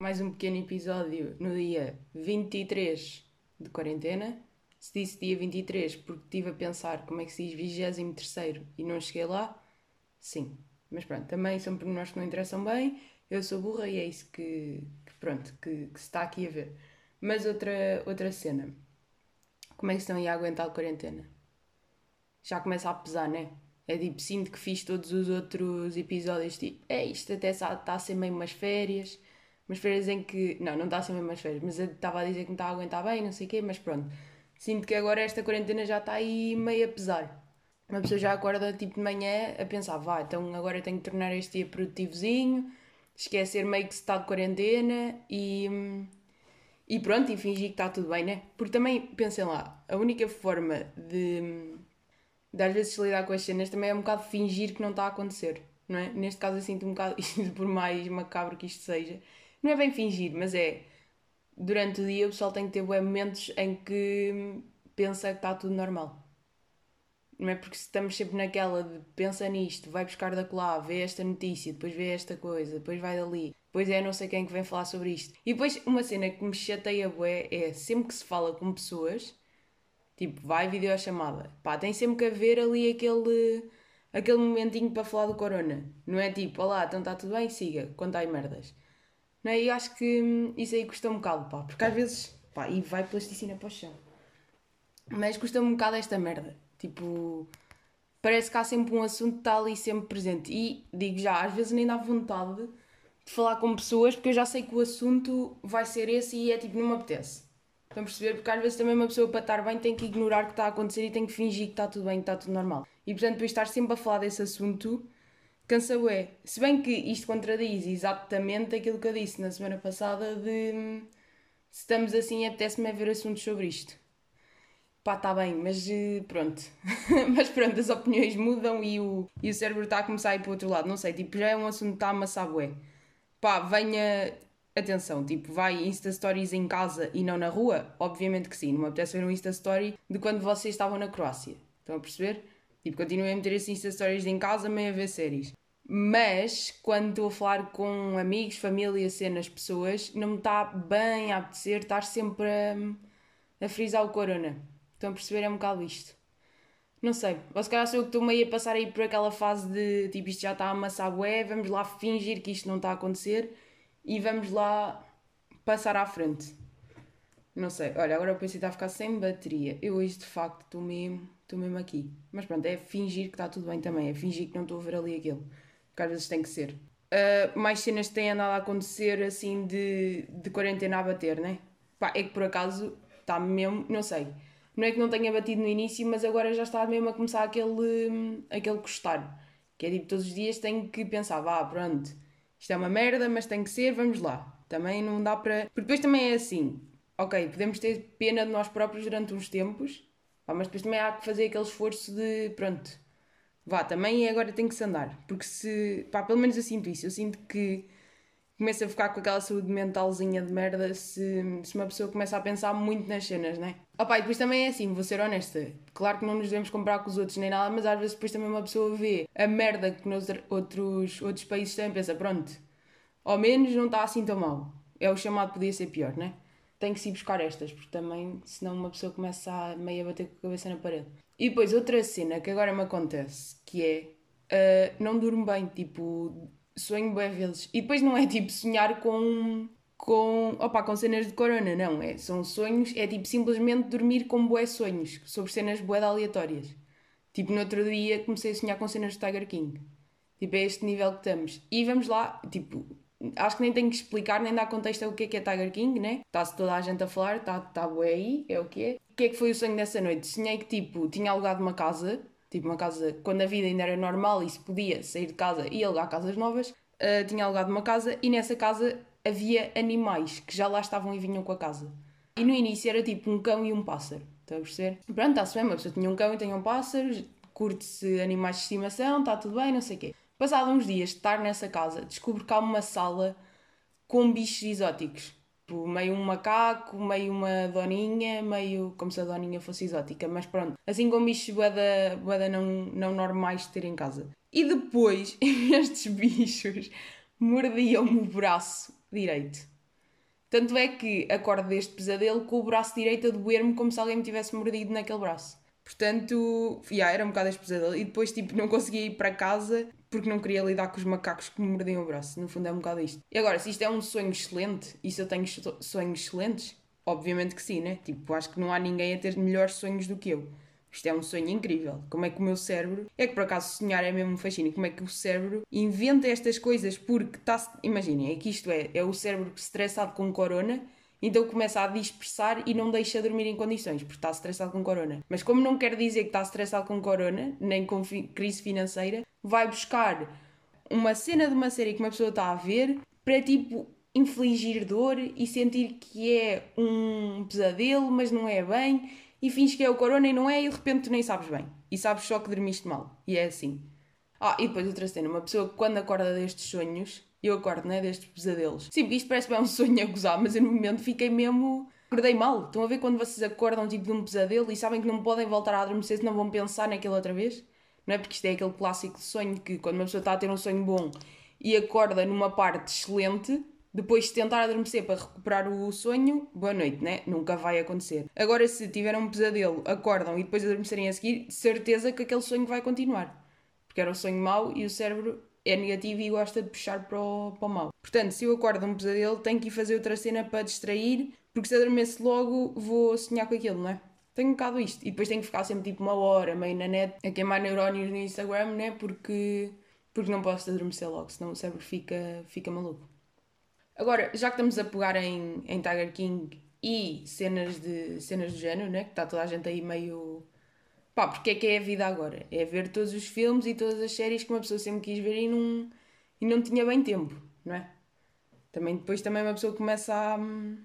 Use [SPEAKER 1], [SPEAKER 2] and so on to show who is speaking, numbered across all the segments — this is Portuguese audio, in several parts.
[SPEAKER 1] Mais um pequeno episódio no dia 23 de quarentena. Se disse dia 23 porque estive a pensar como é que se diz 23 e não cheguei lá, sim. Mas pronto, também são pormenores que não interessam bem. Eu sou burra e é isso que, que pronto, que, que se está aqui a ver. Mas outra, outra cena. Como é que estão aí a aguentar a quarentena? Já começa a pesar, né? É tipo, sinto que fiz todos os outros episódios, tipo, é isto até está a ser meio umas férias. Umas férias em que. Não, não está a ser umas férias, mas eu estava a dizer que me estava a aguentar bem, não sei o quê, mas pronto. Sinto que agora esta quarentena já está aí meio a pesar. Uma pessoa já acorda tipo de manhã a pensar, vá, então agora tenho que tornar este dia produtivozinho, esquecer meio que se está de quarentena e. E pronto, e fingir que está tudo bem, né? Porque também, pensem lá, a única forma de de às vezes lidar com as cenas também é um bocado fingir que não está a acontecer, não é? Neste caso eu sinto um bocado, por mais macabro que isto seja, não é bem fingir, mas é durante o dia o pessoal tem que ter momentos em que pensa que está tudo normal. Não é porque estamos sempre naquela de pensa nisto, vai buscar da lá, vê esta notícia, depois vê esta coisa, depois vai dali, depois é não sei quem que vem falar sobre isto. E depois uma cena que me chateia bué é sempre que se fala com pessoas Tipo, vai videochamada. Pá, tem sempre que haver ali aquele, aquele momentinho para falar do corona. Não é tipo, olá, então está tudo bem, siga, conta aí merdas. Não é? E acho que hum, isso aí custa um bocado, pá. Porque às vezes, pá, e vai plasticina para o chão. Mas custa-me um bocado esta merda. Tipo, parece que há sempre um assunto que está ali sempre presente. E, digo já, às vezes nem dá vontade de falar com pessoas porque eu já sei que o assunto vai ser esse e é tipo, não me apetece. Estão a perceber? Porque às vezes também uma pessoa para estar bem tem que ignorar o que está a acontecer e tem que fingir que está tudo bem, que está tudo normal. E portanto, depois estar sempre a falar desse assunto cansa é. Se bem que isto contradiz exatamente aquilo que eu disse na semana passada de se estamos assim, apetece-me a ver assuntos sobre isto. Pá, está bem, mas eh, pronto. mas pronto, as opiniões mudam e o, e o cérebro está a começar a ir para o outro lado. Não sei, tipo, já é um assunto que está a amassar bué. Pá, venha Atenção, tipo, vai Insta Stories em casa e não na rua? Obviamente que sim. Não me apetece ver um Insta Story de quando vocês estavam na Croácia. Estão a perceber? Tipo, continuem a meter esses Insta Stories em casa, meio a ver séries. Mas, quando estou a falar com amigos, família, cenas, pessoas, não me está bem a apetecer estar sempre a, a frisar o corona. Estão a perceber? É um bocado isto. Não sei. Ou se calhar sou eu que estou meio a passar aí por aquela fase de tipo, isto já está a amassar bué, vamos lá fingir que isto não está a acontecer e vamos lá passar à frente. Não sei, olha, agora o PC está a ficar sem bateria. Eu hoje de facto estou mesmo, estou mesmo aqui. Mas pronto, é fingir que está tudo bem também, é fingir que não estou a ver ali aquilo. Porque às vezes tem que ser. Uh, mais cenas têm andado a acontecer assim de, de quarentena a bater, né? Pá, é que por acaso está mesmo, não sei. Não é que não tenha batido no início, mas agora já está mesmo a começar aquele, aquele custar. Que é tipo, todos os dias tenho que pensar, vá, pronto isto é uma merda, mas tem que ser, vamos lá. Também não dá para. Porque depois também é assim, ok, podemos ter pena de nós próprios durante uns tempos, pá, mas depois também há que fazer aquele esforço de, pronto, vá, também agora tem que se andar. Porque se, pá, pelo menos eu sinto isso, eu sinto que começa a ficar com aquela saúde mentalzinha de merda se, se uma pessoa começa a pensar muito nas cenas, né? Opa, e depois também é assim, vou ser honesta. Claro que não nos devemos comparar com os outros nem nada, mas às vezes depois também uma pessoa vê a merda que nos outros, outros países têm e pensa, pronto, ao menos não está assim tão mal. É o chamado podia ser pior, né? Tem que se buscar estas, porque também, senão uma pessoa começa a meio a bater com a cabeça na parede. E depois outra cena que agora me acontece, que é, uh, não durmo bem, tipo, sonho bem vezes. E depois não é tipo sonhar com com, opa, com cenas de corona, não, é, são sonhos, é tipo simplesmente dormir com bué sonhos, sobre cenas bué aleatórias. Tipo, no outro dia comecei a sonhar com cenas de Tiger King. Tipo, é este nível que estamos. E vamos lá, tipo, acho que nem tenho que explicar, nem dar contexto ao que é que é Tiger King, né? Está-se toda a gente a falar, está tá bué aí, é o que é. O que é que foi o sonho dessa noite? Sonhei que, tipo, tinha alugado uma casa, tipo, uma casa, quando a vida ainda era normal e se podia sair de casa e alugar casas novas, uh, tinha alugado uma casa e nessa casa havia animais que já lá estavam e vinham com a casa. E no início era tipo um cão e um pássaro. Estão a perceber? Pronto, está-se bem, uma pessoa tinha um cão e tinha um pássaro, curte-se animais de estimação, está tudo bem, não sei o quê. Passado uns dias de estar nessa casa, descubro que há uma sala com bichos exóticos. Tipo, meio um macaco, meio uma doninha, meio como se a doninha fosse exótica, mas pronto. Assim com bichos boeda, boeda não, não normais de ter em casa. E depois, estes bichos mordiam-me o braço direito. Tanto é que acordo deste pesadelo com o braço direito a doer-me como se alguém me tivesse mordido naquele braço. Portanto, yeah, era um bocado pesadelo. E depois, tipo, não conseguia ir para casa porque não queria lidar com os macacos que me mordiam o braço. No fundo, é um bocado isto. E agora, se isto é um sonho excelente e se eu tenho sonhos excelentes, obviamente que sim, né? Tipo, acho que não há ninguém a ter melhores sonhos do que eu. Isto é um sonho incrível. Como é que o meu cérebro. É que por acaso sonhar é mesmo um fascínio. Como é que o cérebro inventa estas coisas porque está. Imaginem, é que isto é. É o cérebro estressado com corona então começa a dispersar e não deixa dormir em condições, porque está estressado com corona. Mas como não quer dizer que está estressado com corona, nem com fi crise financeira, vai buscar uma cena de uma série que uma pessoa está a ver para tipo infligir dor e sentir que é um pesadelo, mas não é bem, e finge que é o corona e não é, e de repente tu nem sabes bem. E sabes só que dormiste mal. E é assim. Ah, e depois outra cena, uma pessoa que quando acorda destes sonhos eu acordo, né? Destes pesadelos. Sim, isto parece bem um sonho a gozar, mas eu no momento fiquei mesmo. Acordei mal. Estão a ver quando vocês acordam tipo de um pesadelo e sabem que não podem voltar a adormecer se não vão pensar naquilo outra vez? Não é? Porque isto é aquele clássico sonho que quando uma pessoa está a ter um sonho bom e acorda numa parte excelente, depois de tentar adormecer para recuperar o sonho, boa noite, né? Nunca vai acontecer. Agora, se tiverem um pesadelo, acordam e depois adormecerem a seguir, certeza que aquele sonho vai continuar. Porque era sonho mau e o cérebro é negativo e gosta de puxar para o, para o mal. Portanto, se eu acordo um pesadelo, tenho que ir fazer outra cena para distrair, porque se adormeço logo, vou sonhar com aquilo, não é? Tenho um bocado isto. E depois tenho que ficar sempre tipo uma hora, meio na net, a queimar neurónios no Instagram, né? Porque, porque não posso adormecer logo, senão o cérebro fica, fica maluco. Agora, já que estamos a pegar em, em Tiger King e cenas, de, cenas do género, né? Que está toda a gente aí meio Pá, porque é que é a vida agora? É ver todos os filmes e todas as séries que uma pessoa sempre quis ver e não, e não tinha bem tempo, não é? Também depois também uma pessoa começa a. Hum,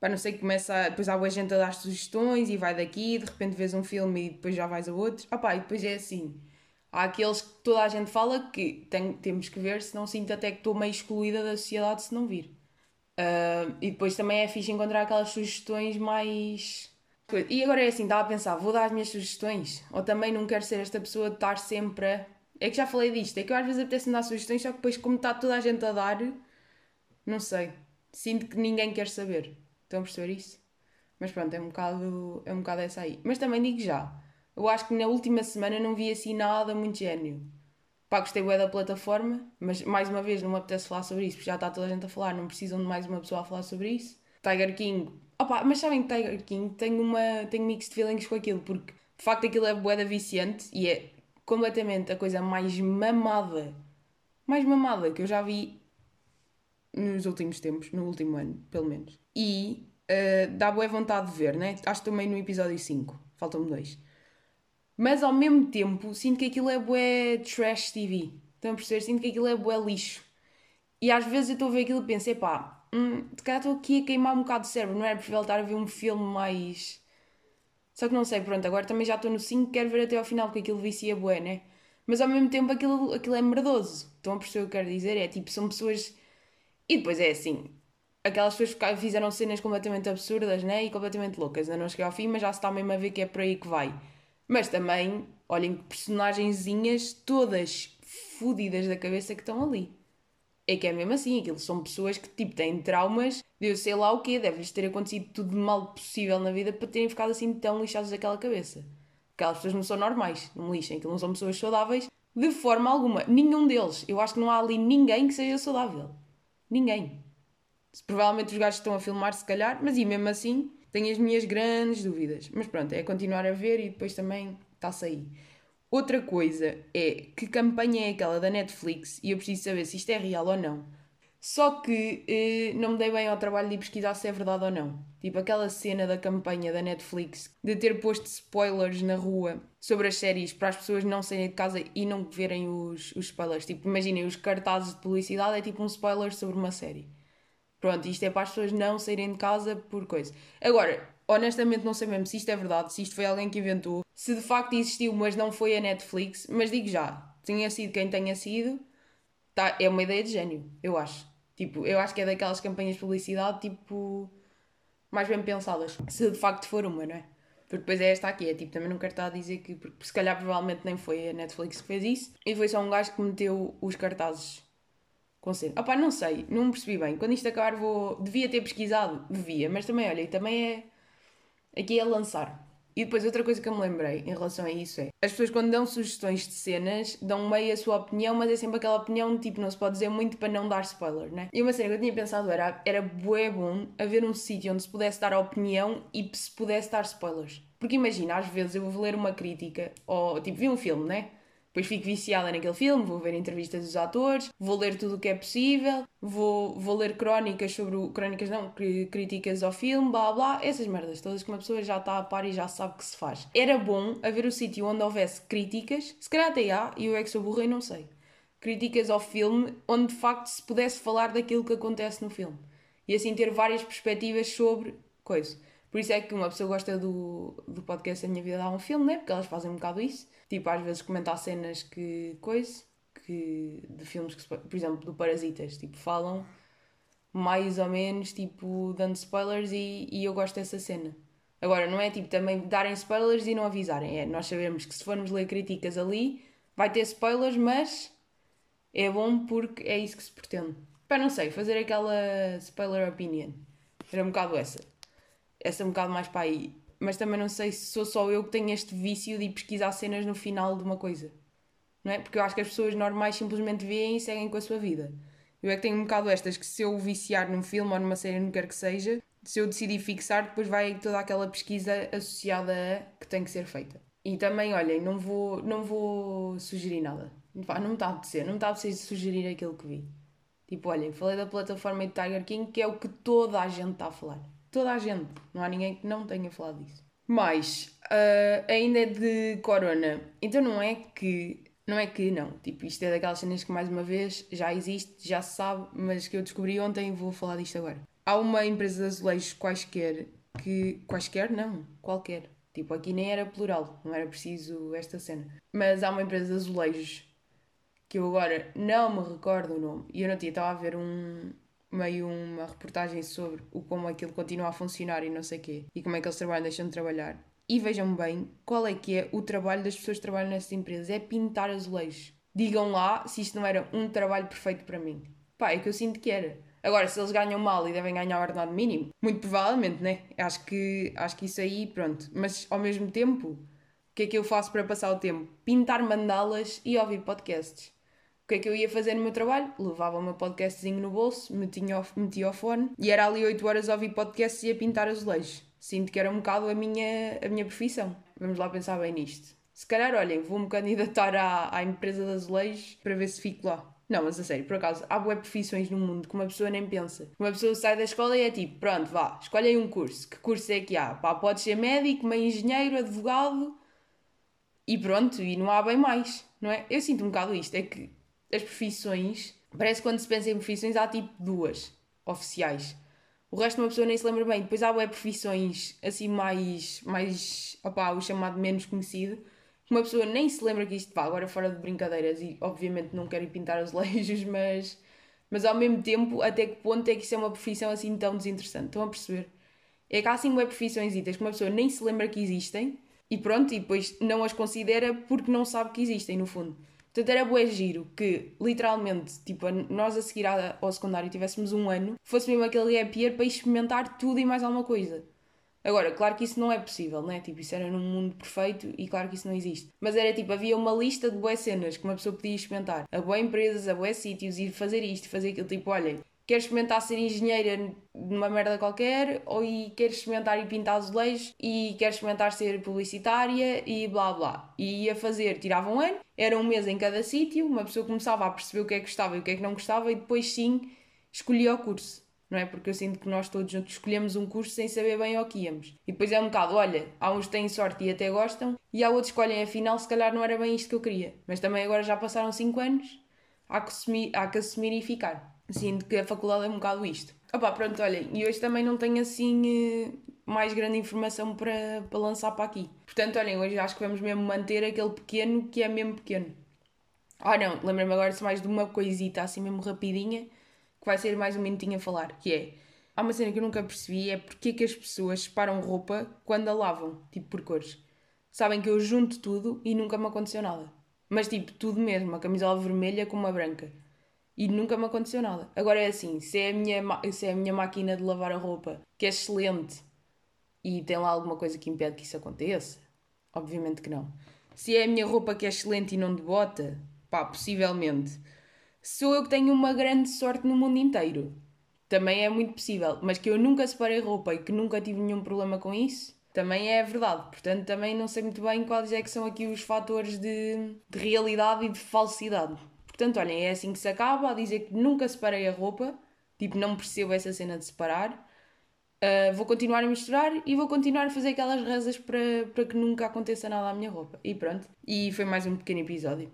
[SPEAKER 1] pá, não sei, começa a. Depois há boa gente a dar sugestões e vai daqui, de repente vês um filme e depois já vais a outros. Ah pá, e depois é assim. Há aqueles que toda a gente fala que tem, temos que ver, senão sinto até que estou meio excluída da sociedade se não vir. Uh, e depois também é fixe encontrar aquelas sugestões mais e agora é assim, estava a pensar, vou dar as minhas sugestões? Ou também não quero ser esta pessoa de estar sempre a... É que já falei disto, é que eu às vezes apetece-me dar sugestões, só que depois como está toda a gente a dar, não sei, sinto que ninguém quer saber. Estão a perceber isso? Mas pronto, é um bocado, é um bocado essa aí. Mas também digo já, eu acho que na última semana não vi assim nada muito gênio. Pá, gostei bem da plataforma, mas mais uma vez não me apetece falar sobre isso, porque já está toda a gente a falar, não precisam de mais uma pessoa a falar sobre isso. Tiger King Opa, mas sabem que Tiger King tem uma. tem mixed feelings com aquilo, porque de facto aquilo é boeda viciante e é completamente a coisa mais mamada, mais mamada que eu já vi nos últimos tempos, no último ano, pelo menos. E uh, dá boa vontade de ver, né? Acho que também no episódio 5, faltam-me dois. Mas ao mesmo tempo sinto que aquilo é bué trash TV. Estão a perceber? Sinto que aquilo é bué lixo. E às vezes eu estou a ver aquilo e penso, epá, hum, de calhar estou aqui a queimar um bocado de cérebro, não era preferível estar a ver um filme mais. Só que não sei, pronto, agora também já estou no 5, quero ver até ao final, porque aquilo vicia bué, né? Mas ao mesmo tempo aquilo, aquilo é merdoso. Estão a perceber o que eu quero dizer? É tipo, são pessoas. E depois é assim, aquelas pessoas que fizeram cenas completamente absurdas, né? E completamente loucas. Ainda não cheguei ao fim, mas já se está mesmo a ver que é por aí que vai. Mas também, olhem que personagenzinhas todas fodidas da cabeça que estão ali é que é mesmo assim, aquilo são pessoas que tipo têm traumas de eu sei lá o quê, deve-lhes ter acontecido tudo de mal possível na vida para terem ficado assim tão lixados daquela cabeça. Aquelas pessoas não são normais, não lixem, aquilo não são pessoas saudáveis de forma alguma. Nenhum deles. Eu acho que não há ali ninguém que seja saudável. Ninguém. Provavelmente os gajos estão a filmar, se calhar, mas e mesmo assim tenho as minhas grandes dúvidas. Mas pronto, é continuar a ver e depois também está-se aí. Outra coisa é que campanha é aquela da Netflix e eu preciso saber se isto é real ou não. Só que eh, não me dei bem ao trabalho de pesquisar se é verdade ou não. Tipo aquela cena da campanha da Netflix de ter posto spoilers na rua sobre as séries para as pessoas não saírem de casa e não verem os, os spoilers. Tipo, imaginem, os cartazes de publicidade é tipo um spoiler sobre uma série. Pronto, isto é para as pessoas não saírem de casa por coisa. Agora, honestamente não sei mesmo se isto é verdade, se isto foi alguém que inventou, se de facto existiu, mas não foi a Netflix, mas digo já, tenha sido quem tenha sido, tá, é uma ideia de gênio, eu acho. Tipo, eu acho que é daquelas campanhas de publicidade, tipo, mais bem pensadas. Se de facto for uma, não é? Porque depois é esta aqui, é tipo, também não quero estar a dizer que, porque se calhar provavelmente nem foi a Netflix que fez isso, e foi só um gajo que meteu os cartazes com cena. Opá, não sei, não percebi bem. Quando isto acabar vou... Devia ter pesquisado, devia, mas também, olha, e também é... Aqui é lançar. E depois outra coisa que eu me lembrei em relação a isso é as pessoas quando dão sugestões de cenas dão meio a sua opinião, mas é sempre aquela opinião tipo não se pode dizer muito para não dar spoiler, né? E uma cena que eu tinha pensado era era bué bom haver um sítio onde se pudesse dar a opinião e se pudesse dar spoilers. Porque imagina, às vezes eu vou ler uma crítica ou tipo vi um filme, né? Depois fico viciada naquele filme, vou ver entrevistas dos atores, vou ler tudo o que é possível, vou, vou ler crónicas sobre o. crónicas não, críticas ao filme, blá blá, essas merdas todas que uma pessoa já está a par e já sabe que se faz. Era bom haver o sítio onde houvesse críticas, se calhar até há, e eu é que sou burra e não sei. Críticas ao filme onde de facto se pudesse falar daquilo que acontece no filme. E assim ter várias perspectivas sobre coisa. Por isso é que uma pessoa gosta do, do podcast A Minha Vida Dá um Filme, né? Porque elas fazem um bocado isso. Tipo, às vezes comentar cenas que. coisa. Que, de filmes que, por exemplo, do Parasitas, tipo, falam mais ou menos, tipo, dando spoilers e, e eu gosto dessa cena. Agora, não é tipo também darem spoilers e não avisarem. É, nós sabemos que se formos ler críticas ali, vai ter spoilers, mas é bom porque é isso que se pretende. Pá, não sei, fazer aquela spoiler opinion. Era um bocado essa. Essa é um bocado mais para aí mas também não sei se sou só eu que tenho este vício de pesquisar cenas no final de uma coisa. Não é? Porque eu acho que as pessoas normais simplesmente veem e seguem com a sua vida. Eu é que tenho um bocado estas que se eu viciar num filme ou numa série, não quer que seja, se eu decidir fixar, depois vai toda aquela pesquisa associada a que tem que ser feita. E também, olhem, não vou, não vou sugerir nada. Não me está a apetecer, não me está a apetecer sugerir aquilo que vi. Tipo, olhem, falei da plataforma de Tiger King, que é o que toda a gente está a falar. Toda a gente. Não há ninguém que não tenha falado disso. Mas, uh, ainda é de corona. Então não é que. Não é que não. Tipo, isto é daquelas cenas que, mais uma vez, já existe, já se sabe, mas que eu descobri ontem e vou falar disto agora. Há uma empresa de azulejos quaisquer que. Quaisquer? Não. Qualquer. Tipo, aqui nem era plural, não era preciso esta cena. Mas há uma empresa de azulejos que eu agora não me recordo o nome. E eu não tinha, estava a ver um, meio uma reportagem sobre o como aquilo continua a funcionar e não sei quê, e como é que eles trabalham, deixam de trabalhar. E vejam bem qual é que é o trabalho das pessoas que trabalham nessas empresas. É pintar azulejos. Digam lá se isto não era um trabalho perfeito para mim. Pá, é que eu sinto que era. Agora, se eles ganham mal e devem ganhar o ordenado mínimo, muito provavelmente, né? Acho que, acho que isso aí, pronto. Mas ao mesmo tempo, o que é que eu faço para passar o tempo? Pintar mandalas e ouvir podcasts. O que é que eu ia fazer no meu trabalho? Levava o meu podcastzinho no bolso, metia o, metia o fone e era ali 8 horas a ouvir podcasts e a pintar azulejos. Sinto que era um bocado a minha, a minha profissão. Vamos lá pensar bem nisto. Se calhar, olhem, vou-me candidatar à, à empresa de azulejos para ver se fico lá. Não, mas a sério, por acaso, há boas profissões no mundo que uma pessoa nem pensa. Uma pessoa sai da escola e é tipo, pronto, vá, escolhe aí um curso. Que curso é que há? Pá, pode ser médico, meio engenheiro, advogado e pronto, e não há bem mais, não é? Eu sinto um bocado isto, é que as profissões, parece que quando se pensa em profissões há tipo duas oficiais. O resto uma pessoa nem se lembra bem. Depois há web profissões assim mais, mais opá, o chamado menos conhecido, uma pessoa nem se lembra que isto vá, agora fora de brincadeiras e obviamente não quero pintar os leijos, mas, mas ao mesmo tempo até que ponto é que isso é uma profissão assim tão desinteressante? Estão a perceber? É que há assim web profissões que uma pessoa nem se lembra que existem e pronto, e depois não as considera porque não sabe que existem no fundo. Portanto, era bué giro que, literalmente, tipo, nós a seguir ao secundário tivéssemos um ano, fosse mesmo aquele gap year para experimentar tudo e mais alguma coisa. Agora, claro que isso não é possível, né? Tipo, isso era num mundo perfeito e claro que isso não existe. Mas era tipo, havia uma lista de boas cenas que uma pessoa podia experimentar. A boas empresas, a boas sítios e fazer isto, fazer aquilo. Tipo, olhem, queres experimentar ser engenheira numa merda qualquer, ou e queres experimentar ir pintar azulejos, e queres experimentar ser publicitária, e blá blá. E ia fazer, tirava um ano, era um mês em cada sítio, uma pessoa começava a perceber o que é que gostava e o que é que não gostava, e depois sim escolhia o curso. Não é? Porque eu sinto que nós todos juntos escolhemos um curso sem saber bem ao que íamos. E depois é um bocado, olha, há uns que têm sorte e até gostam, e há outros que escolhem afinal, se calhar não era bem isto que eu queria. Mas também agora já passaram 5 anos, há que, assumir, há que assumir e ficar. Sinto que a faculdade é um bocado isto. Opá, pronto, olhem, e hoje também não tenho assim eh, mais grande informação para, para lançar para aqui. Portanto, olhem, hoje acho que vamos mesmo manter aquele pequeno que é mesmo pequeno. Ah não, lembrei-me agora de mais de uma coisita assim mesmo rapidinha, que vai ser mais um minutinho a falar, que é... Há uma cena que eu nunca percebi, é porque é que as pessoas separam roupa quando a lavam, tipo por cores. Sabem que eu junto tudo e nunca me aconteceu nada. Mas tipo, tudo mesmo, a camisola vermelha com uma branca e nunca me aconteceu nada. Agora é assim, se é a minha, se é a minha máquina de lavar a roupa, que é excelente, e tem lá alguma coisa que impede que isso aconteça, obviamente que não. Se é a minha roupa que é excelente e não de bota, pá, possivelmente. Sou eu que tenho uma grande sorte no mundo inteiro. Também é muito possível. Mas que eu nunca separei roupa e que nunca tive nenhum problema com isso, também é verdade. Portanto, também não sei muito bem quais é que são aqui os fatores de, de realidade e de falsidade. Portanto, olhem, é assim que se acaba a dizer que nunca separei a roupa. Tipo, não percebo essa cena de separar. Uh, vou continuar a misturar e vou continuar a fazer aquelas rezas para, para que nunca aconteça nada à minha roupa. E pronto. E foi mais um pequeno episódio.